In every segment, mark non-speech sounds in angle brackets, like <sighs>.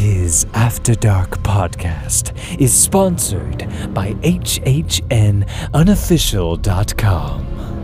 Diz After Dark podcast is sponsored by HHNUnofficial.com,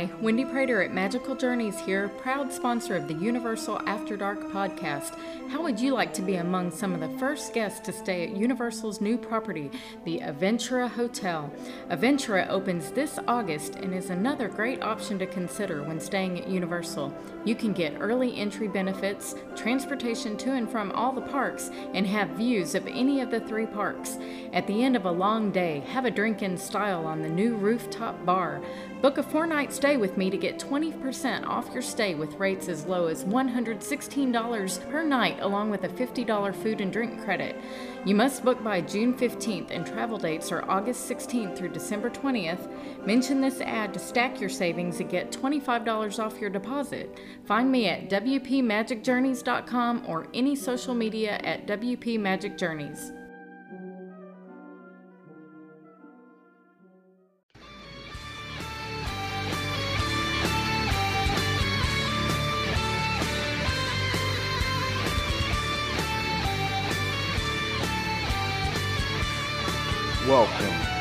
Hi, Wendy Prater at Magical Journeys here, proud sponsor of the Universal After Dark podcast. How would you like to be among some of the first guests to stay at Universal's new property, the Aventura Hotel? Aventura opens this August and is another great option to consider when staying at Universal. You can get early entry benefits, transportation to and from all the parks, and have views of any of the three parks. At the end of a long day, have a drink in style on the new rooftop bar. Book a four night stay with me to get 20% off your stay with rates as low as $116 per night, along with a $50 food and drink credit. You must book by June 15th, and travel dates are August 16th through December 20th. Mention this ad to stack your savings and get $25 off your deposit. Find me at WPMagicJourneys.com or any social media at WP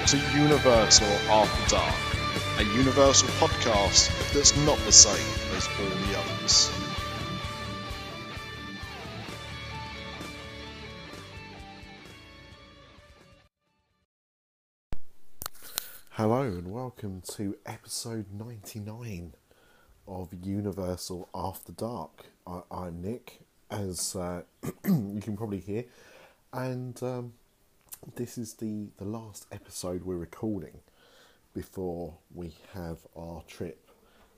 to Universal After Dark, a Universal podcast that's not the same as all the others. Hello and welcome to episode 99 of Universal After Dark. I, I'm Nick, as uh, <clears throat> you can probably hear, and um, this is the, the last episode we're recording before we have our trip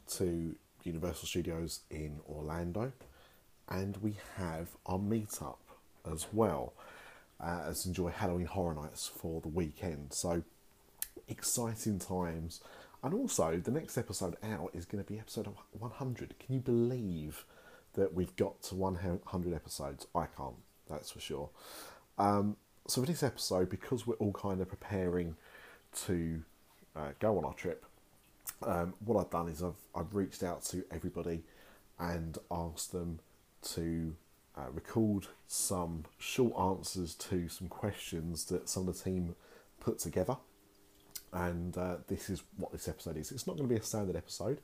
to Universal Studios in Orlando, and we have our meetup as well uh, as enjoy Halloween Horror Nights for the weekend. So exciting times, and also the next episode out is going to be episode 100. Can you believe that we've got to 100 episodes? I can't. That's for sure. Um, so for this episode, because we're all kind of preparing to uh, go on our trip, um, what I've done is I've I've reached out to everybody and asked them to uh, record some short answers to some questions that some of the team put together. And uh, this is what this episode is. It's not going to be a standard episode,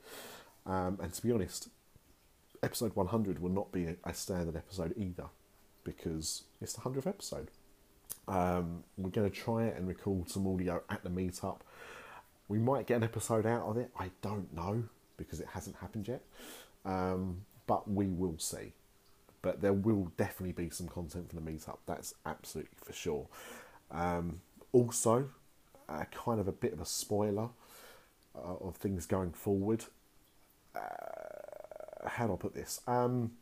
um, and to be honest, episode 100 will not be a, a standard episode either, because it's the 100th episode. Um, we're going to try it and record some audio at the meetup. We might get an episode out of it. I don't know because it hasn't happened yet. Um, but we will see. But there will definitely be some content from the meetup. That's absolutely for sure. Um, also, uh, kind of a bit of a spoiler uh, of things going forward. Uh, how do I put this? Um,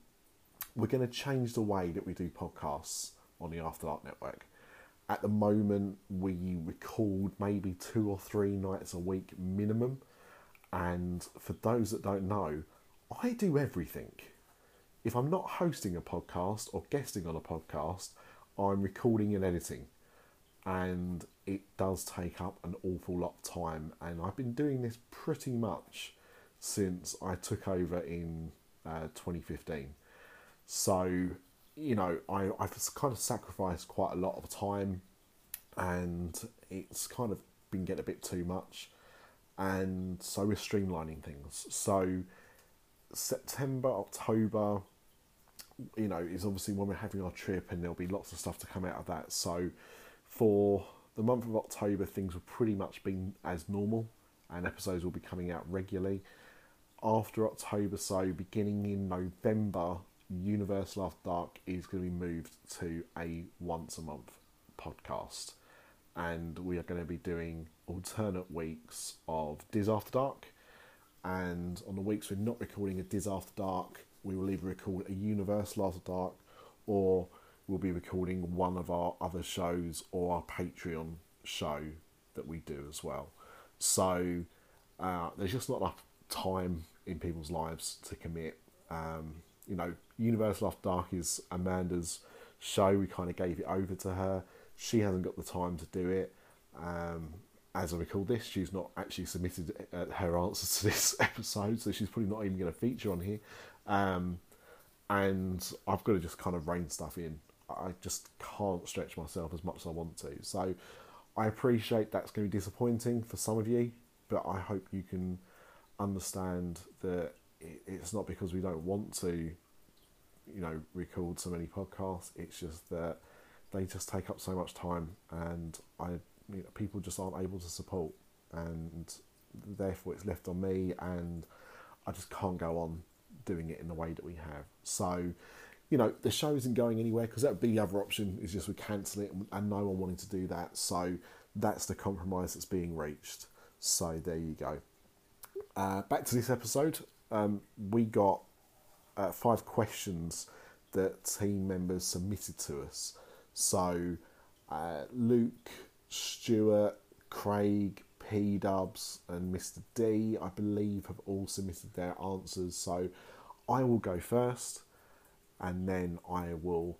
we're going to change the way that we do podcasts on the After Dark Network at the moment we record maybe two or three nights a week minimum. And for those that don't know i do everything. If i'm not hosting a podcast or guesting on a podcast i'm recording and editing. And it does take up an awful lot of time. And i've been doing this pretty much since i took over in uh, 2015 so you know, I, I've kind of sacrificed quite a lot of time and it's kind of been getting a bit too much. And so we're streamlining things. So September, October, you know, is obviously when we're having our trip and there'll be lots of stuff to come out of that. So for the month of October, things will pretty much be as normal and episodes will be coming out regularly. After October, so beginning in November, Universal After Dark is going to be moved to a once a month podcast. And we are going to be doing alternate weeks of Diz After Dark. And on the weeks we're not recording a Diz After Dark, we will either record a Universal After Dark or we'll be recording one of our other shows or our Patreon show that we do as well. So uh, there's just not enough time in people's lives to commit. Um, you know, Universal After Dark is Amanda's show. We kind of gave it over to her. She hasn't got the time to do it. Um, as I recall this, she's not actually submitted uh, her answers to this <laughs> episode, so she's probably not even going to feature on here. Um, and I've got to just kind of rein stuff in. I just can't stretch myself as much as I want to. So I appreciate that's going to be disappointing for some of you, but I hope you can understand that it's not because we don't want to, you know, record so many podcasts. It's just that they just take up so much time, and I, you know, people just aren't able to support, and therefore it's left on me, and I just can't go on doing it in the way that we have. So, you know, the show isn't going anywhere because that would be the other option is just we cancel it and no one wanting to do that. So that's the compromise that's being reached. So there you go. Uh, back to this episode. Um, we got uh, five questions that team members submitted to us. So uh, Luke, Stuart, Craig, P Dubs, and Mr. D, I believe, have all submitted their answers. So I will go first, and then I will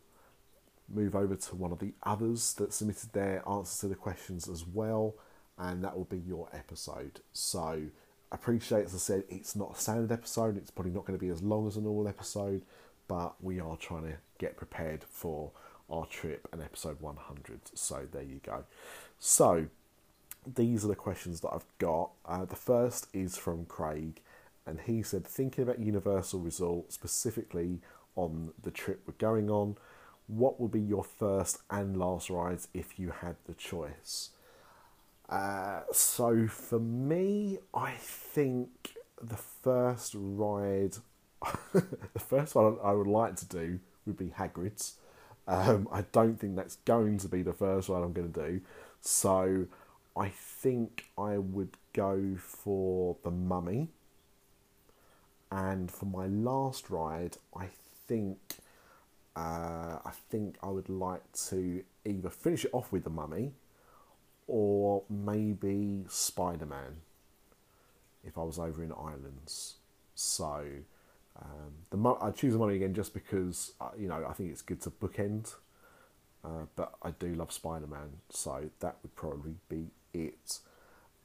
move over to one of the others that submitted their answers to the questions as well, and that will be your episode. So, appreciate, as I said, it's not a standard episode, it's probably not going to be as long as a normal episode, but we are trying to get prepared for our trip and episode 100. So, there you go. So, these are the questions that I've got. Uh, the first is from Craig, and he said, thinking about Universal Resort specifically on the trip we're going on, what would be your first and last rides if you had the choice? Uh, so for me, I think the first ride, <laughs> the first one I would like to do would be Hagrid's. Um, I don't think that's going to be the first ride I'm going to do. So I think I would go for the Mummy and for my last ride, I think uh, I think I would like to either finish it off with the Mummy, or maybe Spider Man. If I was over in Islands, so um, the I choose the Mummy again just because uh, you know I think it's good to bookend. Uh, but I do love Spider Man, so that would probably be it.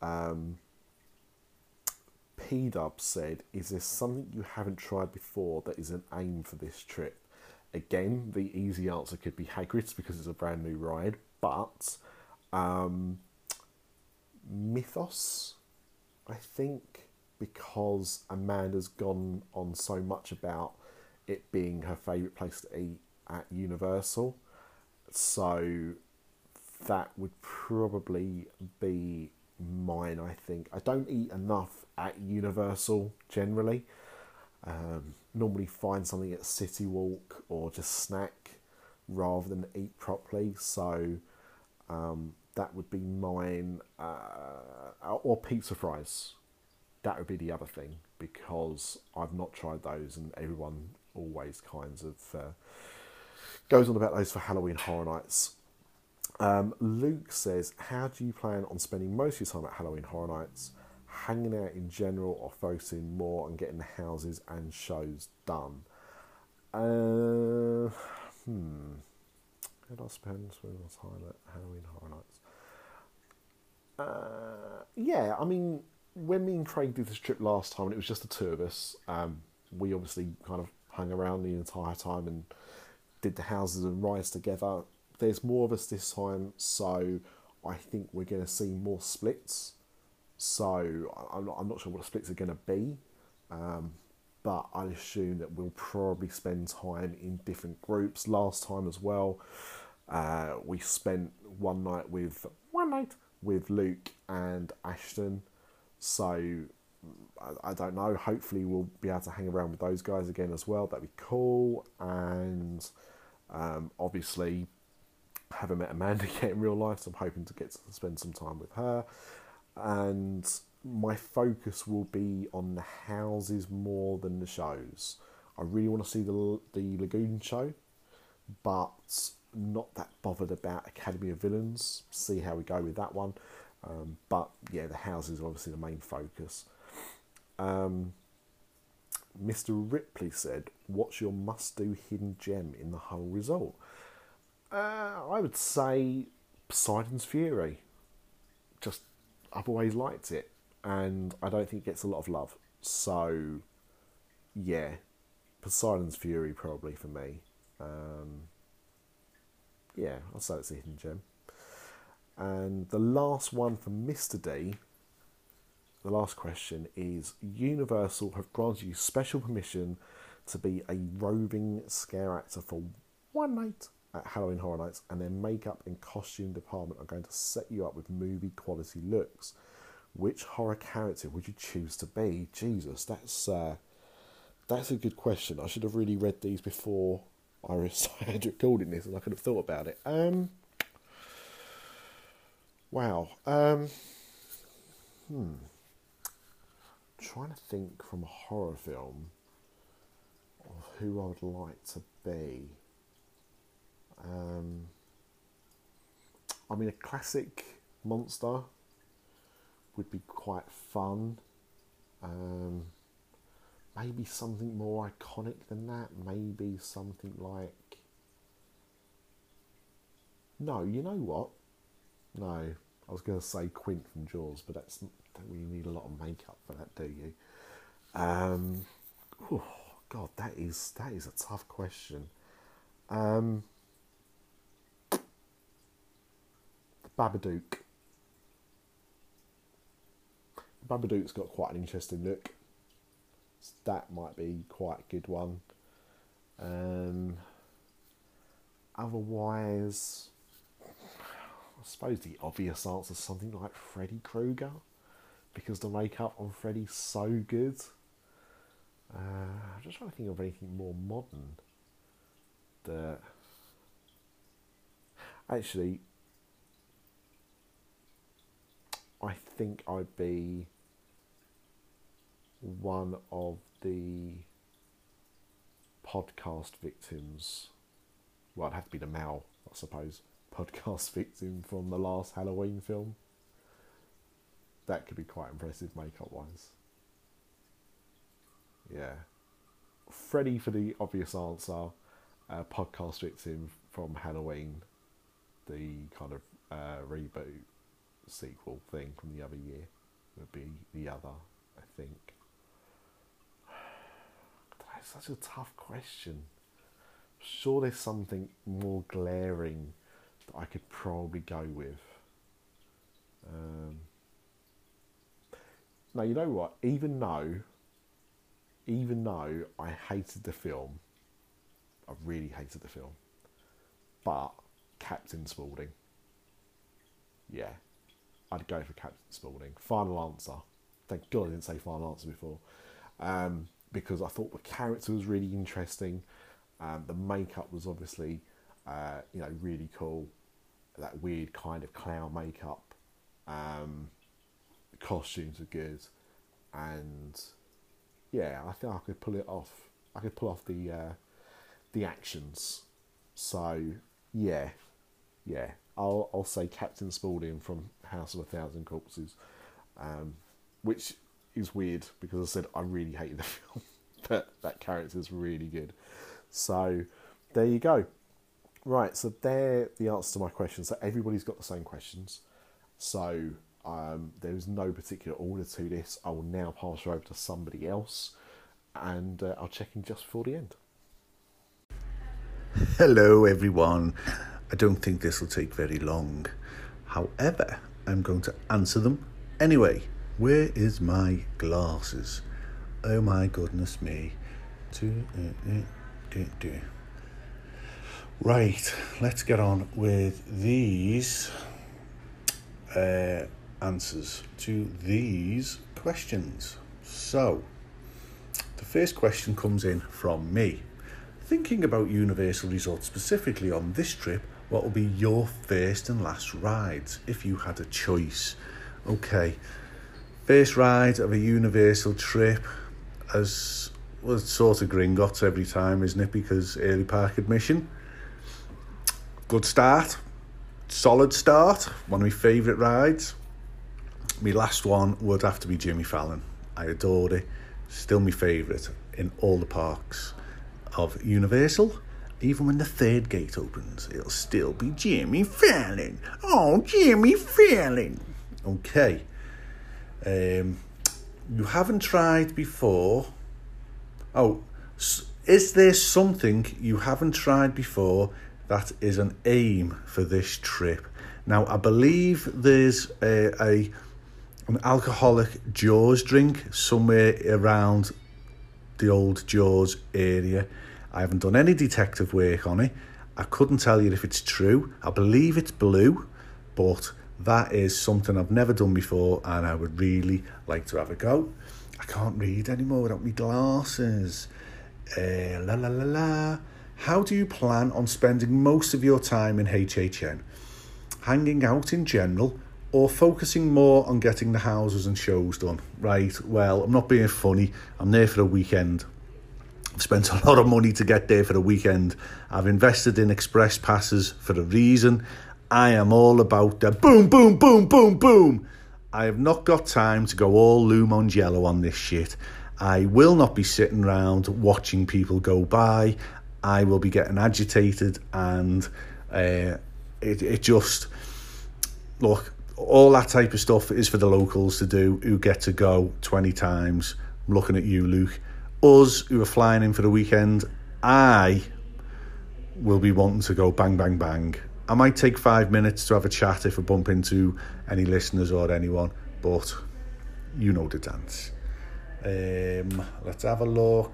Um, P Dub said, Is there something you haven't tried before that is an aim for this trip? Again, the easy answer could be Hagrid's because it's a brand new ride, but um, Mythos, I think, because Amanda's gone on so much about it being her favourite place to eat at Universal. So that would probably be mine, I think. I don't eat enough at Universal generally. Um, normally find something at City Walk or just snack rather than eat properly. So um, that would be mine. Uh, or pizza fries. That would be the other thing because I've not tried those and everyone always kinds of uh, goes on about those for Halloween Horror Nights. Um, Luke says, How do you plan on spending most of your time at Halloween Horror Nights? Hanging out in general or focusing more on getting the houses and shows done? Uh, hmm. How do I spend my time at Halloween Horror Nights? Uh, yeah, I mean, when me and Craig did this trip last time, and it was just the two of us, um, we obviously kind of hung around the entire time and did the houses and rides together there's more of us this time, so I think we're going to see more splits. So I'm not, I'm not sure what the splits are going to be, um, but I assume that we'll probably spend time in different groups. Last time as well, uh, we spent one night with one night with Luke and Ashton. So I, I don't know. Hopefully, we'll be able to hang around with those guys again as well. That'd be cool. And um, obviously, haven't met Amanda <laughs> yet in real life, so I'm hoping to get to spend some time with her. And my focus will be on the houses more than the shows. I really want to see the the Lagoon show, but not that bothered about Academy of Villains. See how we go with that one. Um, but yeah, the house is obviously the main focus. Um, Mr. Ripley said, "What's your must-do hidden gem in the whole result?" Uh, I would say Poseidon's Fury. Just I've always liked it, and I don't think it gets a lot of love. So, yeah, Poseidon's Fury probably for me. Um, yeah, I'll say it's a hidden gem. And the last one for Mr. D, the last question is Universal have granted you special permission to be a roving scare actor for one night at Halloween Horror Nights, and their makeup and costume department are going to set you up with movie quality looks. Which horror character would you choose to be? Jesus, that's uh, that's a good question. I should have really read these before <laughs> I had recording this, and I could have thought about it. Um, wow. Um, hmm. trying to think from a horror film of who I would like to be. Um, I mean, a classic monster would be quite fun. Um, maybe something more iconic than that. Maybe something like. No, you know what? No, I was going to say Quint from Jaws, but that's don't really need a lot of makeup for that, do you? Um, oh God, that is that is a tough question. Um, Babadook. Babadook's got quite an interesting look. That might be quite a good one. Um, otherwise, I suppose the obvious answer is something like Freddy Krueger, because the makeup on Freddy's so good. Uh, I'm just trying to think of anything more modern that actually I think I'd be one of the podcast victims. Well, it'd have to be the Mal, I suppose, podcast <laughs> victim from the last Halloween film. That could be quite impressive makeup wise. Yeah. Freddy for the obvious answer, podcast victim from Halloween, the kind of uh, reboot sequel thing from the other year would be the other, I think. That's such a tough question. I'm sure there's something more glaring that I could probably go with. Um, now you know what? Even though, even though I hated the film, I really hated the film, but Captain Spaulding, yeah, I'd go for Captain Spaulding. Final answer. Thank God I didn't say final answer before. Um, because I thought the character was really interesting. Um, the makeup was obviously, uh, you know, really cool. That weird kind of clown makeup. Um, the costumes are good, and yeah, I think I could pull it off. I could pull off the uh, the actions. So yeah, yeah, I'll I'll say Captain Spaulding from House of a Thousand Corpses, um, which is weird because I said I really hated the <laughs> film, but that character is really good. So there you go. Right, so there the answer to my questions. So everybody's got the same questions. So um, there is no particular order to this. I will now pass you over to somebody else, and uh, I'll check in just before the end. Hello, everyone. I don't think this will take very long. However, I'm going to answer them anyway. Where is my glasses? Oh my goodness me. Right, let's get on with these uh, answers to these questions. So, the first question comes in from me. Thinking about Universal Resort specifically on this trip, what will be your first and last rides if you had a choice? Okay, first ride of a Universal trip, as was sort of Gringotts every time, isn't it? Because early park admission. Good start. Solid start. One of my favourite rides. My last one would have to be Jimmy Fallon. I adored it. Still my favourite in all the parks of Universal. Even when the third gate opens, it'll still be Jimmy Fallon. Oh, Jimmy Fallon. Okay. Um, you haven't tried before. Oh, is there something you haven't tried before that is an aim for this trip? Now, I believe there's a, a an alcoholic Jaws drink somewhere around the old Jaws area. I haven't done any detective work on it. I couldn't tell you if it's true. I believe it's blue, but that is something I've never done before and I would really like to have a go. I can't read anymore without my glasses. Uh, la la la la. How do you plan on spending most of your time in HHN? Hanging out in general or focusing more on getting the houses and shows done? Right, well, I'm not being funny. I'm there for a weekend. I've spent a lot of money to get there for a weekend. I've invested in express passes for a reason. I am all about the boom, boom, boom, boom, boom. I have not got time to go all Lumon yellow on this shit. I will not be sitting around watching people go by. I will be getting agitated and uh, it, it just look all that type of stuff is for the locals to do who get to go 20 times. I'm looking at you, Luke. Us who are flying in for the weekend, I will be wanting to go bang, bang, bang. I might take five minutes to have a chat if I bump into any listeners or anyone, but you know the dance. Um, let's have a look.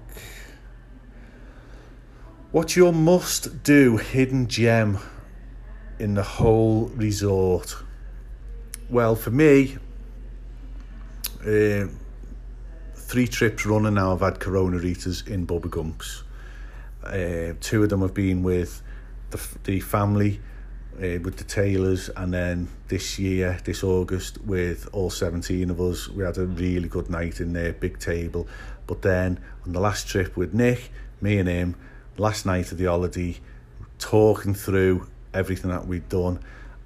What's your must do hidden gem in the whole resort? Well, for me, uh, three trips running now I've had Corona Ritas in Bubba Gumps. Uh, two of them have been with the, the family, uh, with the Taylors, and then this year, this August, with all 17 of us. We had a really good night in there, big table. But then on the last trip with Nick, me and him, last night of the holiday, talking through everything that we'd done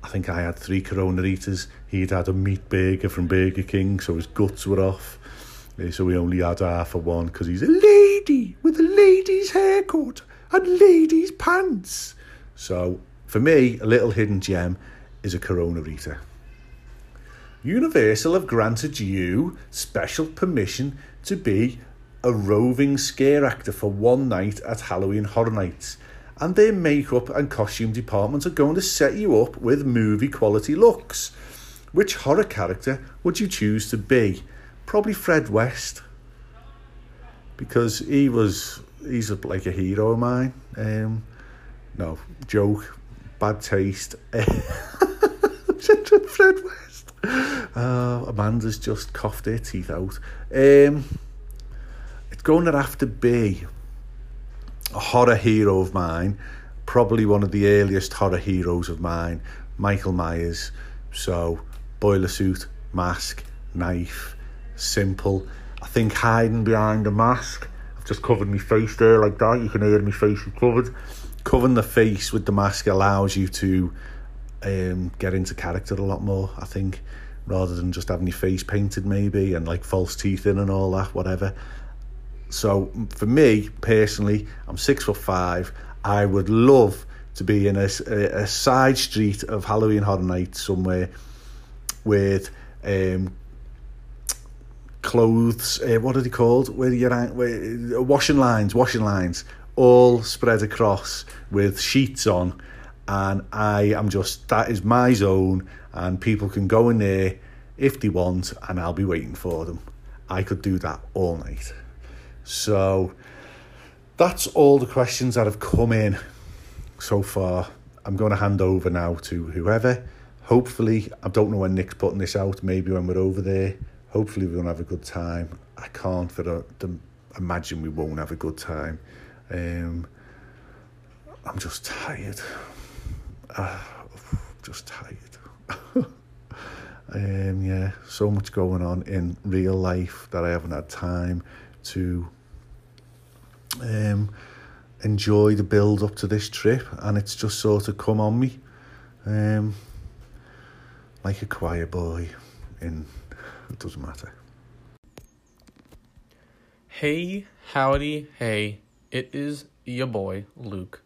I think I had three Corona Ritas. He'd had a meat burger from Burger King, so his guts were off. Eh, so we only had half of one because he's a lady with a lady's haircut and lady's pants. So for me, a little hidden gem is a Corona Rita. Universal have granted you special permission to be a roving scare actor for one night at Halloween Horror Nights and their makeup and costume department are going to set you up with movie quality looks. Which horror character would you choose to be? Probably Fred West, because he was he's like a hero of mine. Um, no joke, bad taste. <laughs> Fred West. Uh, Amanda's just coughed her teeth out. Um, it's going to have to be a horror hero of mine, probably one of the earliest horror heroes of mine, Michael Myers. So, boiler suit, mask, knife, simple. I think hiding behind a mask. I've just covered my face there like that. You can hear my face is covered. Covering the face with the mask allows you to um, get into character a lot more, I think, rather than just having your face painted maybe and like false teeth in and all that, whatever. So for me personally, I'm six foot five. I would love to be in a, a, a side street of Halloween Horror Night somewhere with um, clothes. Uh, what are they called? Where you're where, uh, washing lines, washing lines, all spread across with sheets on, and I am just that is my zone, and people can go in there if they want, and I'll be waiting for them. I could do that all night. So that's all the questions that have come in so far. I'm going to hand over now to whoever. Hopefully, I don't know when Nick's putting this out, maybe when we're over there. Hopefully, we're going to have a good time. I can't for the, the imagine we won't have a good time. Um, I'm just tired. Uh, <sighs> just tired. <laughs> um, yeah, so much going on in real life that I haven't had time to um, enjoy the build up to this trip, and it's just sort of come on me, um, like a choir boy. In it doesn't matter. Hey, howdy, hey, it is your boy Luke.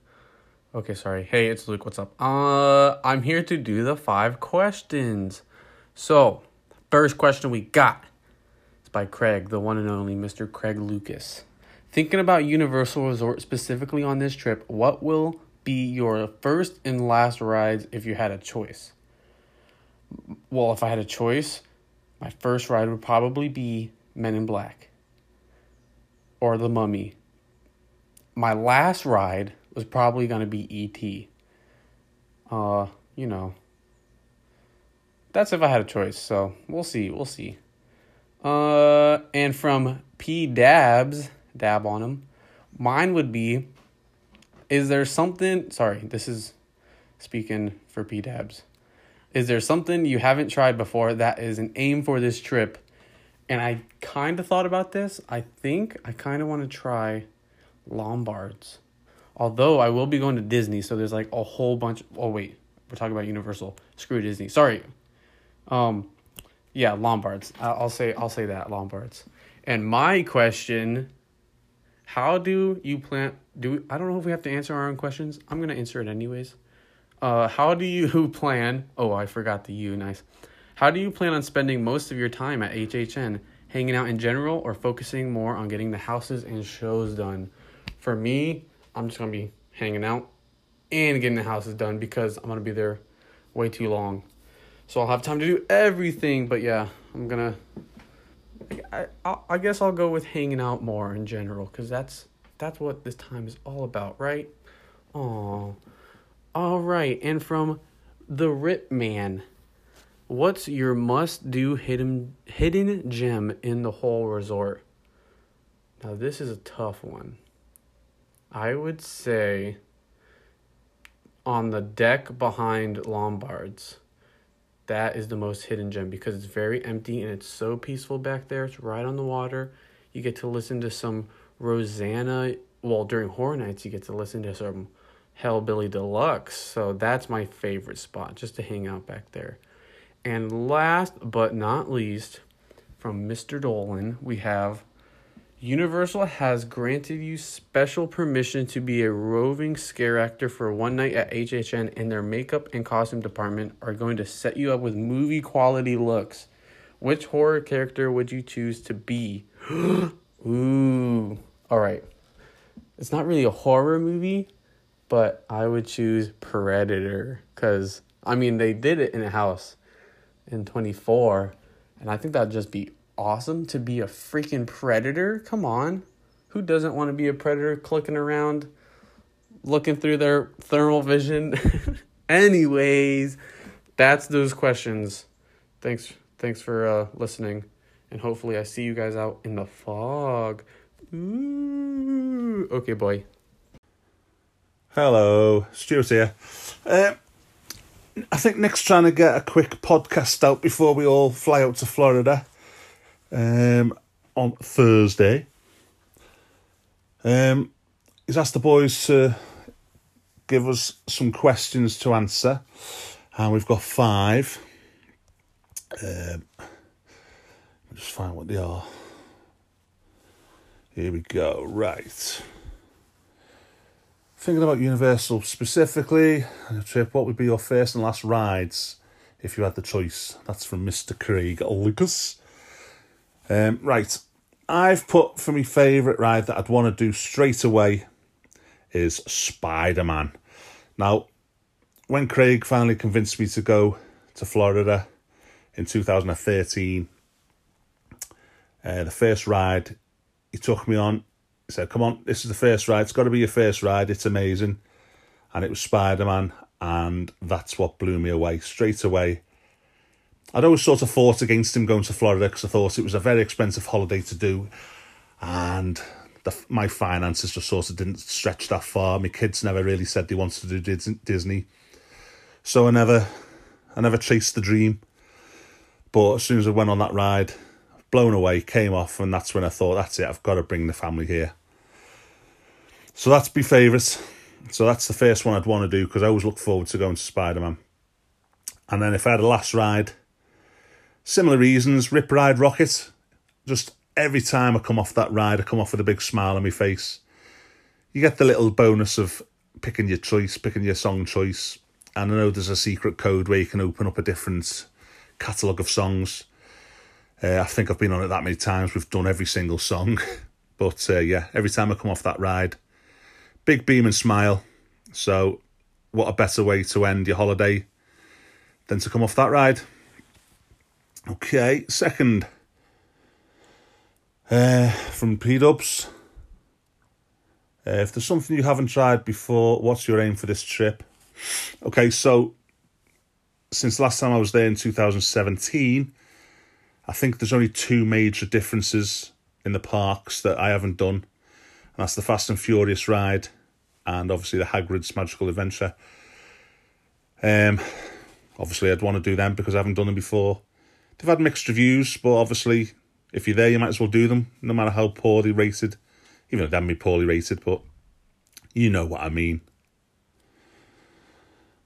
Okay, sorry. Hey, it's Luke. What's up? Uh, I'm here to do the five questions. So, first question we got is by Craig, the one and only Mr. Craig Lucas. Thinking about Universal Resort specifically on this trip, what will be your first and last rides if you had a choice? Well, if I had a choice, my first ride would probably be Men in Black or The Mummy. My last ride was probably going to be E.T. Uh, you know. That's if I had a choice, so we'll see, we'll see. Uh, and from P Dabs, dab on him, mine would be Is there something, sorry, this is speaking for P Dabs. Is there something you haven't tried before that is an aim for this trip? And I kind of thought about this. I think I kind of want to try Lombards. Although I will be going to Disney, so there's like a whole bunch. Oh wait, we're talking about Universal. Screw Disney. Sorry. Um, yeah, Lombards. I'll say I'll say that Lombards. And my question: How do you plan? Do I don't know if we have to answer our own questions. I'm gonna answer it anyways. Uh, how do you <laughs> plan? Oh, I forgot the U. Nice. How do you plan on spending most of your time at HHN? Hanging out in general, or focusing more on getting the houses and shows done? For me, I'm just gonna be hanging out and getting the houses done because I'm gonna be there way too long. So I'll have time to do everything. But yeah, I'm gonna. I I, guess I'll go with hanging out more in general because that's that's what this time is all about, right? Oh, all right. And from the Rip Man, what's your must do hidden hidden gem in the whole resort? Now this is a tough one. I would say on the deck behind Lombards. That is the most hidden gem because it's very empty and it's so peaceful back there. It's right on the water. You get to listen to some Rosanna. Well, during Horror Nights, you get to listen to some Hellbilly Deluxe. So that's my favorite spot just to hang out back there. And last but not least, from Mr. Dolan, we have Universal has granted you special permission to be a roving scare actor for one night at HHN, and their makeup and costume department are going to set you up with movie quality looks. Which horror character would you choose to be? <gasps> Ooh. All right. It's not really a horror movie, but I would choose Predator because, I mean, they did it in a house in 24, and I think that'd just be awesome to be a freaking predator. Come on. Who doesn't want to be a predator clicking around looking through their thermal vision? <laughs> Anyways, that's those questions. Thanks thanks for uh, listening and hopefully I see you guys out in the fog. Ooh. Okay, boy. Hello, Stuart here. Uh, I think Nick's trying to get a quick podcast out before we all fly out to Florida um, on Thursday. Um, he's asked the boys to give us some questions to answer, and we've got five. Um, just find what they are. Here we go. Right. Thinking about Universal specifically, a trip, what would be your first and last rides if you had the choice? That's from Mr. Craig Lucas. Um, right, I've put for my favourite ride that I'd want to do straight away is Spider Man. Now, when Craig finally convinced me to go to Florida in 2013, uh, the first ride he took me on, he said, Come on, this is the first ride. It's got to be your first ride. It's amazing. And it was Spider Man. And that's what blew me away straight away. I'd always sort of fought against him going to Florida because I thought it was a very expensive holiday to do, and the, my finances just sort of didn't stretch that far. My kids never really said they wanted to do Disney, so I never, I never chased the dream. But as soon as I went on that ride, blown away, came off, and that's when I thought, that's it, I've got to bring the family here. So that's my favourite. So that's the first one I'd want to do because I always look forward to going to Spider Man. And then if I had a last ride, similar reasons, Rip Ride Rocket. Just every time I come off that ride, I come off with a big smile on my face. You get the little bonus of picking your choice, picking your song choice. And I know there's a secret code where you can open up a different catalogue of songs. Uh, I think I've been on it that many times. We've done every single song. <laughs> but uh, yeah, every time I come off that ride, big beam and smile. So, what a better way to end your holiday than to come off that ride? Okay, second. Uh, from P Dubs. Uh, if there's something you haven't tried before, what's your aim for this trip? Okay, so since last time I was there in 2017, I think there's only two major differences in the parks that I haven't done. And that's the Fast and Furious ride and obviously the Hagrid's Magical Adventure. Um, obviously, I'd want to do them because I haven't done them before. They've had mixed reviews, but obviously, if you're there, you might as well do them, no matter how poorly rated. Even though they haven't been poorly rated, but you know what I mean.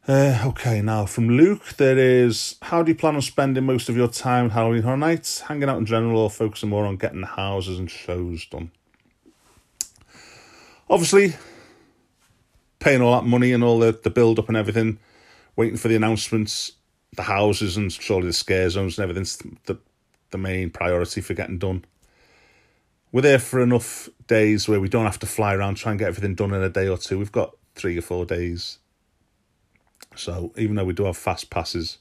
Uh, okay, now from Luke, there is how do you plan on spending most of your time Halloween Horror Nights? Hanging out in general or focusing more on getting houses and shows done? Obviously, paying all that money and all the, the build up and everything, waiting for the announcements, the houses and surely the scare zones and everything's the, the main priority for getting done. We're there for enough days where we don't have to fly around, try and get everything done in a day or two. We've got three or four days. So even though we do have fast passes,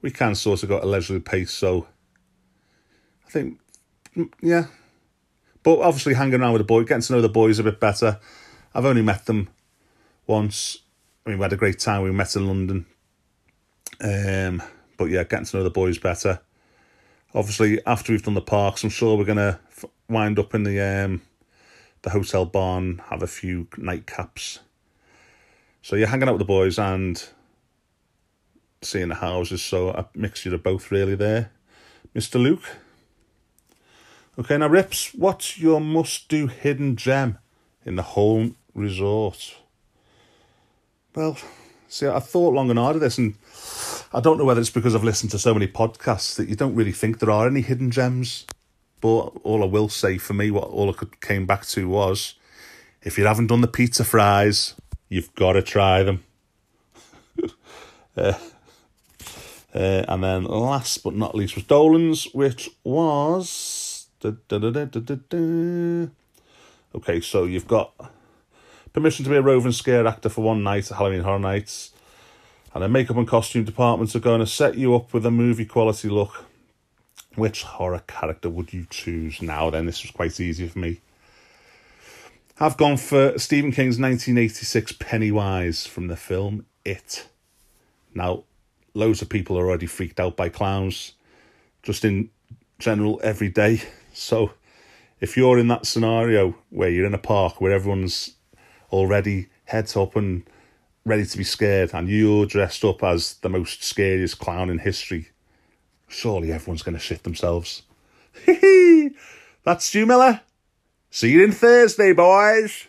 we can sort of go at a leisurely pace. So I think, yeah. But obviously hanging around with the boys, getting to know the boys a bit better. I've only met them once. I mean, we had a great time. We met in London. Um, but yeah, getting to know the boys better. Obviously, after we've done the parks, I'm sure we're gonna wind up in the um, the hotel barn, have a few nightcaps. So you're hanging out with the boys and seeing the houses. So a mixture of both, really. There, Mister Luke. Okay, now Rips, what's your must-do hidden gem in the whole resort? Well, see, I thought long and hard of this, and I don't know whether it's because I've listened to so many podcasts that you don't really think there are any hidden gems. But all I will say for me, what all I could, came back to was, if you haven't done the pizza fries, you've got to try them. <laughs> uh, uh, and then last but not least was Dolan's, which was. Da, da, da, okay, so you've got permission to be a roving scare actor for one night at Halloween Horror Nights. And the makeup and costume departments are going to set you up with a movie quality look. Which horror character would you choose now then? This was quite easy for me. I've gone for Stephen King's 1986 Pennywise from the film It. Now, loads of people are already freaked out by clowns, just in general every day. So, if you're in that scenario where you're in a park where everyone's already heads up and ready to be scared, and you're dressed up as the most scariest clown in history, surely everyone's going to shit themselves. <laughs> That's Stu Miller. See you in Thursday, boys.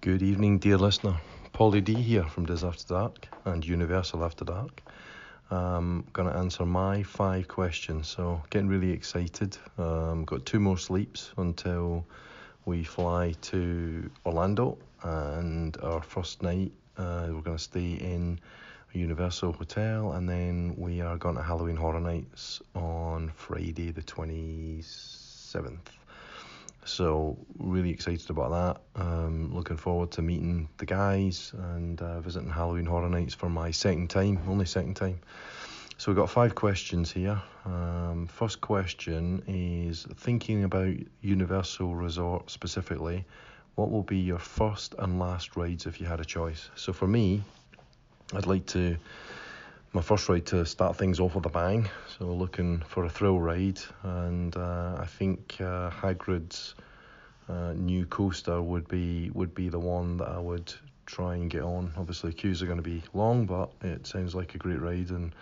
Good evening, dear listener. Paulie D here from Diz After Dark and Universal After Dark. I'm going to answer my five questions. So, getting really excited. Um, got two more sleeps until we fly to Orlando, and our first night uh, we're going to stay in a Universal Hotel, and then we are going to Halloween Horror Nights on Friday, the 27th. So really excited about that. Um, looking forward to meeting the guys and uh, visiting Halloween Horror Nights for my second time, only second time. So we've got five questions here. Um, first question is thinking about Universal Resort specifically. What will be your first and last rides if you had a choice? So for me, I'd like to my first ride to start things off with a bang. So looking for a thrill ride, and uh, I think uh, Hagrid's uh, new coaster would be would be the one that I would try and get on. Obviously, queues are going to be long, but it sounds like a great ride, and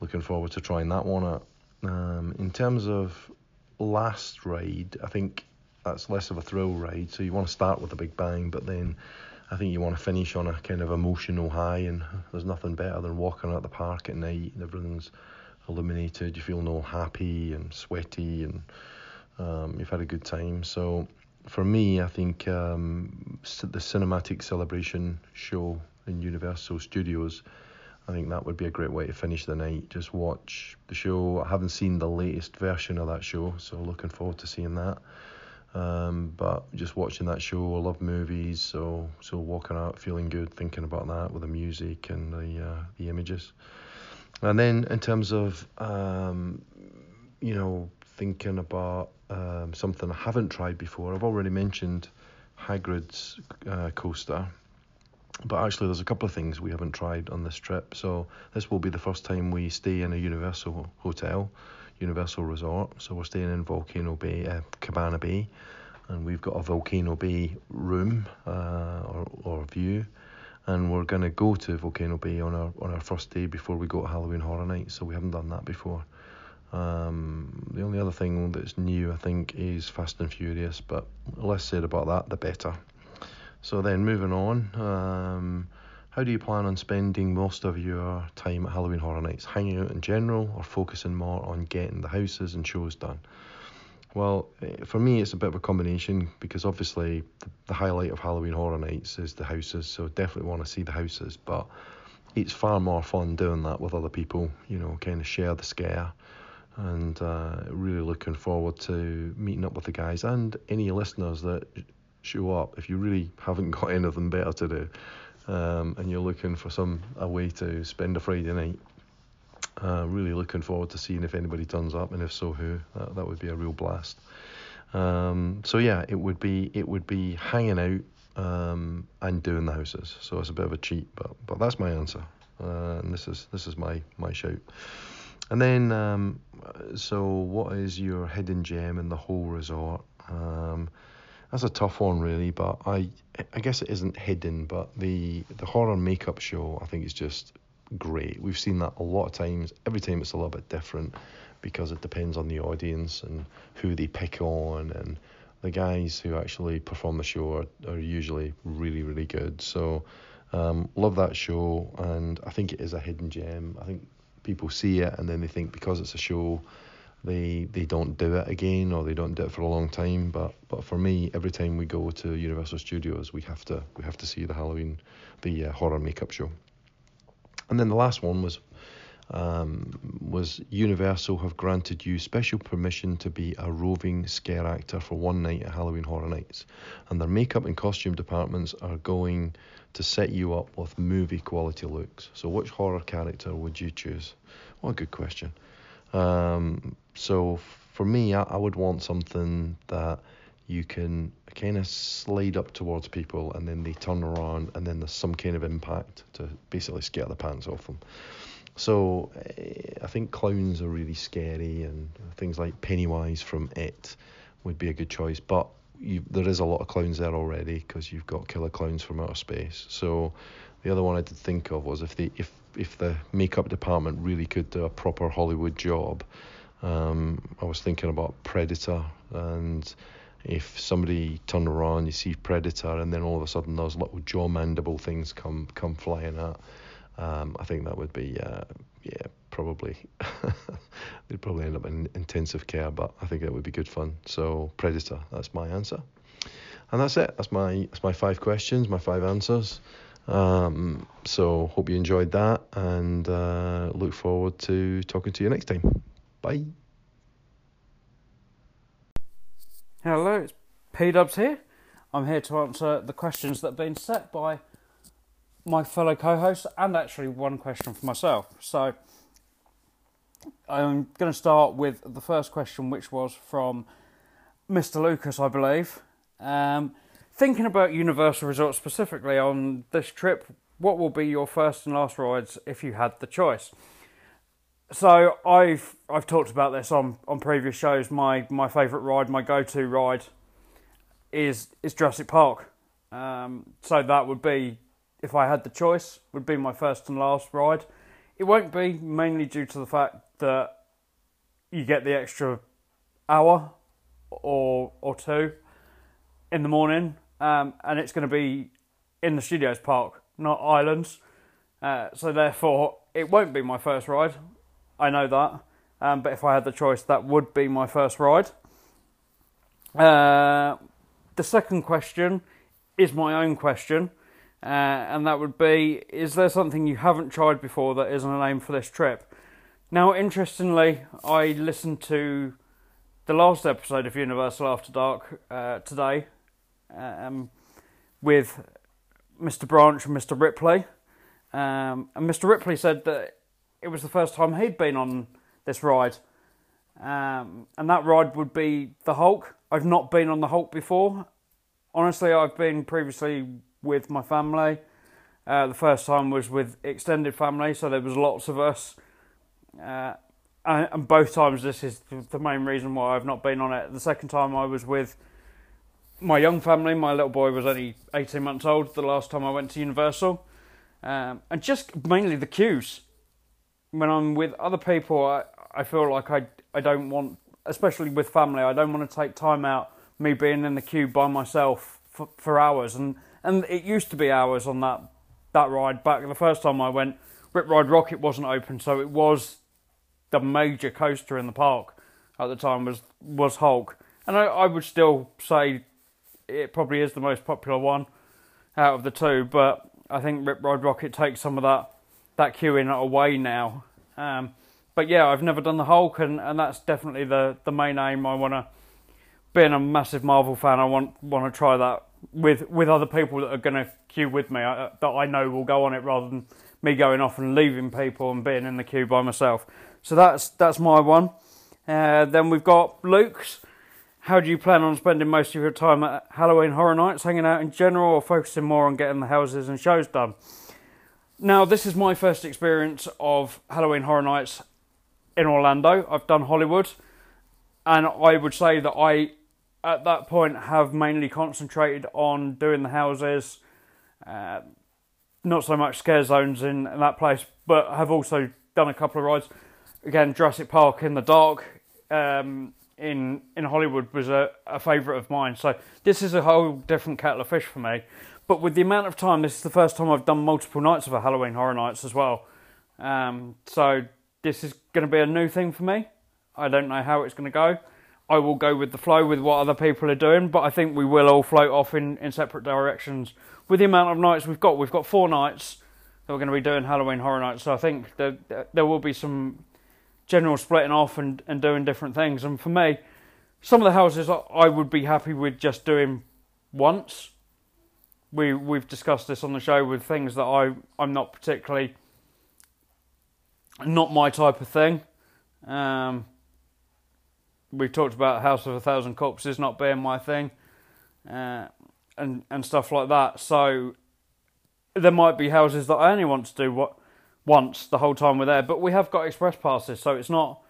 looking forward to trying that one at Um, in terms of last ride, I think that's less of a thrill ride. So you want to start with a big bang, but then I think you want to finish on a kind of emotional high. And there's nothing better than walking out the park at night and everything's illuminated. You feel all happy and sweaty, and um, you've had a good time. So for me, I think um, the cinematic celebration show in Universal Studios. I think that would be a great way to finish the night. Just watch the show. I haven't seen the latest version of that show, so looking forward to seeing that. Um, but just watching that show, I love movies, so so walking out feeling good, thinking about that with the music and the uh, the images. And then in terms of um, you know thinking about um, something I haven't tried before, I've already mentioned Hagrid's uh, coaster. But actually, there's a couple of things we haven't tried on this trip. So this will be the first time we stay in a Universal hotel. Universal Resort. So we're staying in Volcano Bay, uh, Cabana Bay, and we've got a Volcano Bay room uh, or, or view. And we're going to go to Volcano Bay on our on our first day before we go to Halloween Horror Night. So we haven't done that before. Um, the only other thing that's new, I think, is Fast and Furious. But less said about that, the better. So then moving on. Um, how do you plan on spending most of your time at Halloween Horror Nights? Hanging out in general or focusing more on getting the houses and shows done? Well, eh, for me, it's a bit of a combination because obviously the highlight of Halloween Horror Nights is the houses, so definitely want to see the houses, but it's far more fun doing that with other people, you know, kind of share the scare. And uh, really looking forward to meeting up with the guys and any listeners that show up if you really haven't got <laughs> anything better to do um, and you're looking for some a way to spend a Friday night. Uh, really looking forward to seeing if anybody turns up, and if so, who. That, that would be a real blast. Um, so yeah, it would be it would be hanging out um, and doing the houses. So it's a bit of a cheat, but but that's my answer, uh, and this is this is my my shout. And then, um, so what is your hidden gem in the whole resort? Um, that's a tough one, really. But I, I guess it isn't hidden. But the the horror makeup show, I think, is just great. We've seen that a lot of times. Every time it's a little bit different because it depends on the audience and who they pick on and the guys who actually perform the show are, are usually really really good so um, love that show and i think it is a hidden gem i think people see it and then they think because it's a show they they don't do it again or they don't do it for a long time. But but for me, every time we go to Universal Studios, we have to we have to see the Halloween, the uh, horror makeup show. And then the last one was um, was Universal have granted you special permission to be a roving scare actor for one night at Halloween Horror Nights, and their makeup and costume departments are going to set you up with movie quality looks. So, which horror character would you choose? What a good question. Um, so for me, I, I would want something that you can kind of slide up towards people and then they turn around and then there's some kind of impact to basically scare the pants off them. So eh, I think clowns are really scary and things like Pennywise from It would be a good choice. But you, there is a lot of clowns there already because you've got killer clowns from outer space. So the other one I did think of was if the if if the makeup department really could do a proper Hollywood job um, I was thinking about Predator, and if somebody turned around, you see Predator, and then all of a sudden those little jaw mandible things come come flying out. Um, I think that would be, uh, yeah, probably. <laughs> they'd probably end up in intensive care, but I think that would be good fun. So Predator, that's my answer, and that's it. That's my that's my five questions, my five answers. Um, so hope you enjoyed that, and uh, look forward to talking to you next time. Bye. Hello, it's P Dubs here. I'm here to answer the questions that have been set by my fellow co hosts and actually one question for myself. So I'm going to start with the first question, which was from Mr. Lucas, I believe. Um, thinking about Universal Resort specifically on this trip, what will be your first and last rides if you had the choice? So I've I've talked about this on, on previous shows. My my favourite ride, my go to ride, is is Jurassic Park. Um, so that would be if I had the choice, would be my first and last ride. It won't be mainly due to the fact that you get the extra hour or or two in the morning, um, and it's going to be in the studios park, not islands. Uh, so therefore, it won't be my first ride. I know that, um, but if I had the choice, that would be my first ride. Uh, the second question is my own question, uh, and that would be: Is there something you haven't tried before that isn't a name for this trip? Now, interestingly, I listened to the last episode of Universal After Dark uh, today um, with Mr. Branch and Mr. Ripley. Um, and Mr. Ripley said that it was the first time he'd been on this ride. Um, and that ride would be the Hulk. I've not been on the Hulk before. Honestly, I've been previously with my family. Uh, the first time was with extended family, so there was lots of us. Uh, and, and both times, this is the main reason why I've not been on it. The second time I was with my young family. My little boy was only 18 months old the last time I went to Universal. Um, and just mainly the queues. When I'm with other people, I, I feel like I, I don't want, especially with family, I don't want to take time out me being in the queue by myself for, for hours. And, and it used to be hours on that, that ride back the first time I went. Rip Ride Rockit wasn't open, so it was the major coaster in the park at the time was was Hulk. And I, I would still say it probably is the most popular one out of the two, but I think Rip Ride Rockit takes some of that that queuing away now. Um, but yeah, I've never done the Hulk, and, and that's definitely the, the main aim. I want to, being a massive Marvel fan, I want want to try that with with other people that are going to queue with me I, that I know will go on it rather than me going off and leaving people and being in the queue by myself. So that's that's my one. Uh, then we've got Luke's. How do you plan on spending most of your time at Halloween Horror Nights, hanging out in general, or focusing more on getting the houses and shows done? Now, this is my first experience of Halloween Horror Nights in Orlando. I've done Hollywood, and I would say that I, at that point, have mainly concentrated on doing the houses, uh, not so much scare zones in, in that place, but have also done a couple of rides. Again, Jurassic Park in the dark. Um, in in Hollywood was a, a favourite of mine. So this is a whole different kettle of fish for me. But with the amount of time, this is the first time I've done multiple nights of a Halloween Horror Nights as well. Um, so this is going to be a new thing for me. I don't know how it's going to go. I will go with the flow with what other people are doing, but I think we will all float off in, in separate directions. With the amount of nights we've got, we've got four nights that we're going to be doing Halloween Horror Nights. So I think there, there will be some general splitting off and, and doing different things. And for me, some of the houses I would be happy with just doing once. We we've discussed this on the show with things that I I'm not particularly not my type of thing. Um, we talked about House of a Thousand Corpses not being my thing, uh, and and stuff like that. So there might be houses that I only want to do what once the whole time we're there. But we have got express passes, so it's not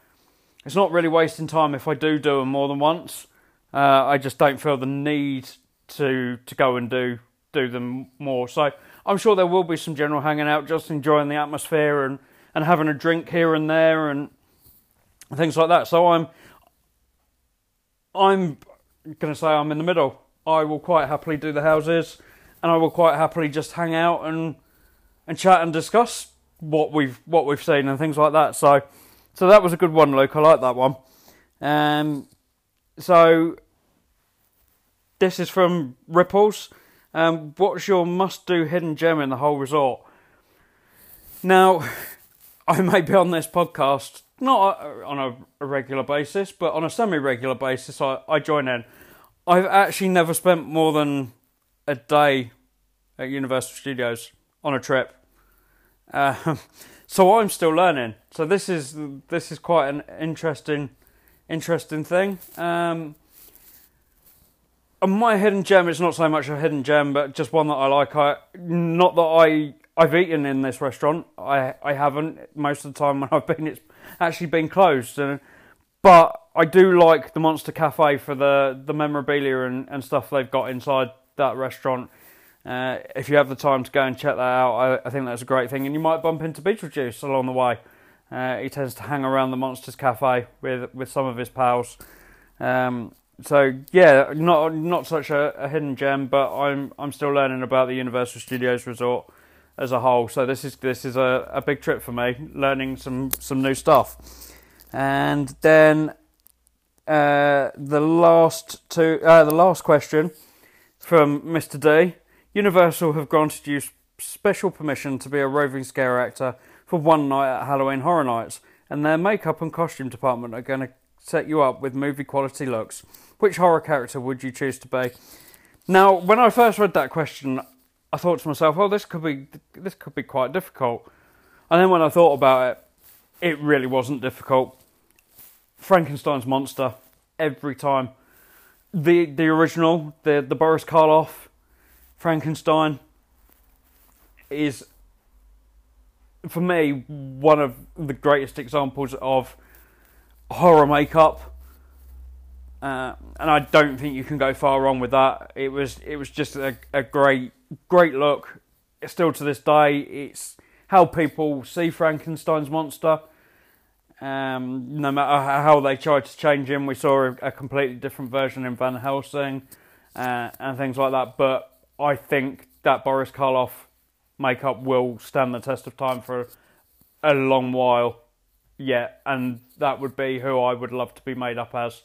it's not really wasting time if I do do them more than once. Uh, I just don't feel the need to to go and do do them more. So I'm sure there will be some general hanging out, just enjoying the atmosphere and and having a drink here and there and things like that. So I'm I'm going to say I'm in the middle. I will quite happily do the houses, and I will quite happily just hang out and and chat and discuss what we've what we've seen and things like that. So, so that was a good one, Luke. I like that one. Um, so this is from Ripples. Um, what's your must-do hidden gem in the whole resort? Now, <laughs> I may be on this podcast not on a, regular basis, but on a semi-regular basis. I, I join in. I've actually never spent more than a day at Universal Studios on a trip. Uh, <laughs> so I'm still learning. So this is this is quite an interesting interesting thing. Um, and my hidden gem is not so much a hidden gem, but just one that I like. I not that I I've eaten in this restaurant. I I haven't most of the time when <laughs> I've been. It's actually been closed. And but I do like the Monster Cafe for the the memorabilia and, and stuff they've got inside that restaurant. Uh, if you have the time to go and check that out, I, I, think that's a great thing. And you might bump into Beetlejuice along the way. Uh, he tends to hang around the Monsters Cafe with with some of his pals. Um, so yeah, not not such a, a, hidden gem, but I'm I'm still learning about the Universal Studios Resort as a whole. So this is this is a, a big trip for me, learning some some new stuff. And then uh, the last two, uh, the last question from Mr. D. Universal have granted you special permission to be a roving scare actor for one night at Halloween Horror Nights, and their makeup and costume department are going to set you up with movie quality looks. Which horror character would you choose to be? Now, when I first read that question, I thought to myself, "Oh, this could be this could be quite difficult." And then when I thought about it, it really wasn't difficult. Frankenstein's monster every time. The the original, the the Boris Karloff Frankenstein is for me one of the greatest examples of horror makeup uh, and I don't think you can go far wrong with that. It was it was just a, a great great look. Still to this day, it's how people see Frankenstein's monster. Um, no matter how they tried to change him, we saw a, completely different version in Van Helsing uh, and things like that. But I think that Boris Karloff makeup will stand the test of time for a long while yet, and that would be who I would love to be made up as.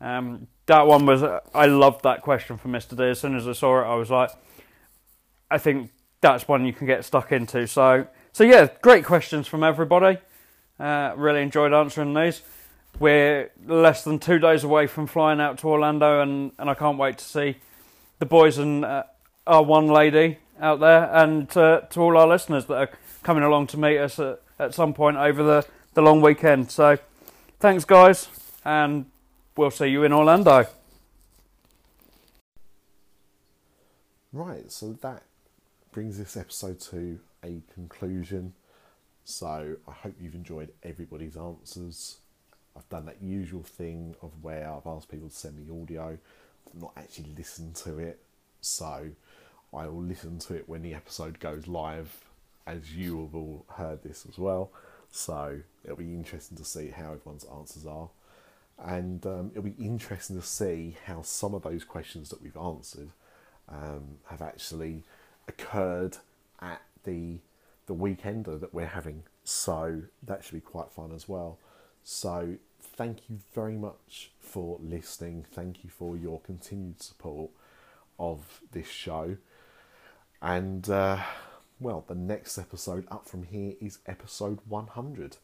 Um, that one was I loved that question from Mr. D. As soon as I saw it, I was like, I think that's one you can get stuck into. So, so yeah, great questions from everybody. Uh, really enjoyed answering these. We're less than two days away from flying out to Orlando, and, and I can't wait to see the boys and uh, our one lady out there, and uh, to all our listeners that are coming along to meet us at, at some point over the, the long weekend. So, thanks, guys, and we'll see you in Orlando. Right, so that brings this episode to a conclusion. So I hope you've enjoyed everybody's answers. I've done that usual thing of where I've asked people to send me audio, not actually listen to it. So I will listen to it when the episode goes live, as you have all heard this as well. So it'll be interesting to see how everyone's answers are and um, it'll be interesting to see how some of those questions that we've answered um, have actually occurred at the the weekender that we're having. So that should be quite fun as well. So thank you very much for listening. Thank you for your continued support of this show. And uh, well, the next episode up from here is episode 100.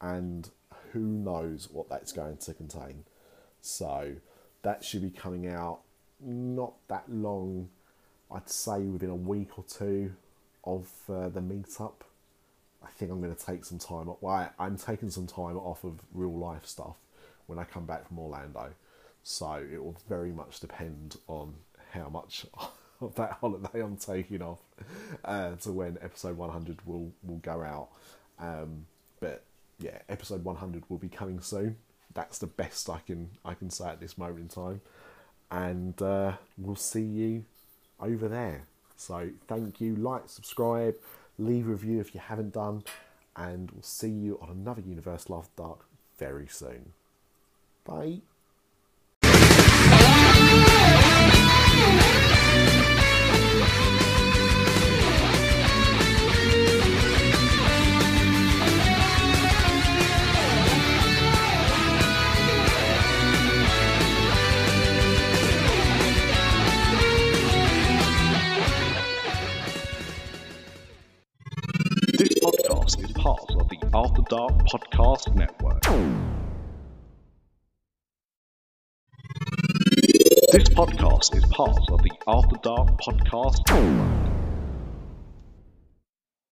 And who knows what that's going to contain. So that should be coming out not that long, I'd say within a week or two of uh, the meetup. I think I'm going to take some time off. Well, I'm taking some time off of real life stuff when I come back from Orlando. So it will very much depend on how much <laughs> of that holiday I'm taking off uh, to when episode 100 will, will go out. Um, but yeah, episode 100 will be coming soon. That's the best I can I can say at this moment in time, and uh, we'll see you over there. So thank you, like, subscribe, leave a review if you haven't done, and we'll see you on another Universal After Dark very soon. Bye. After Dark Podcast Network. This podcast is part of the After Dark Podcast Network.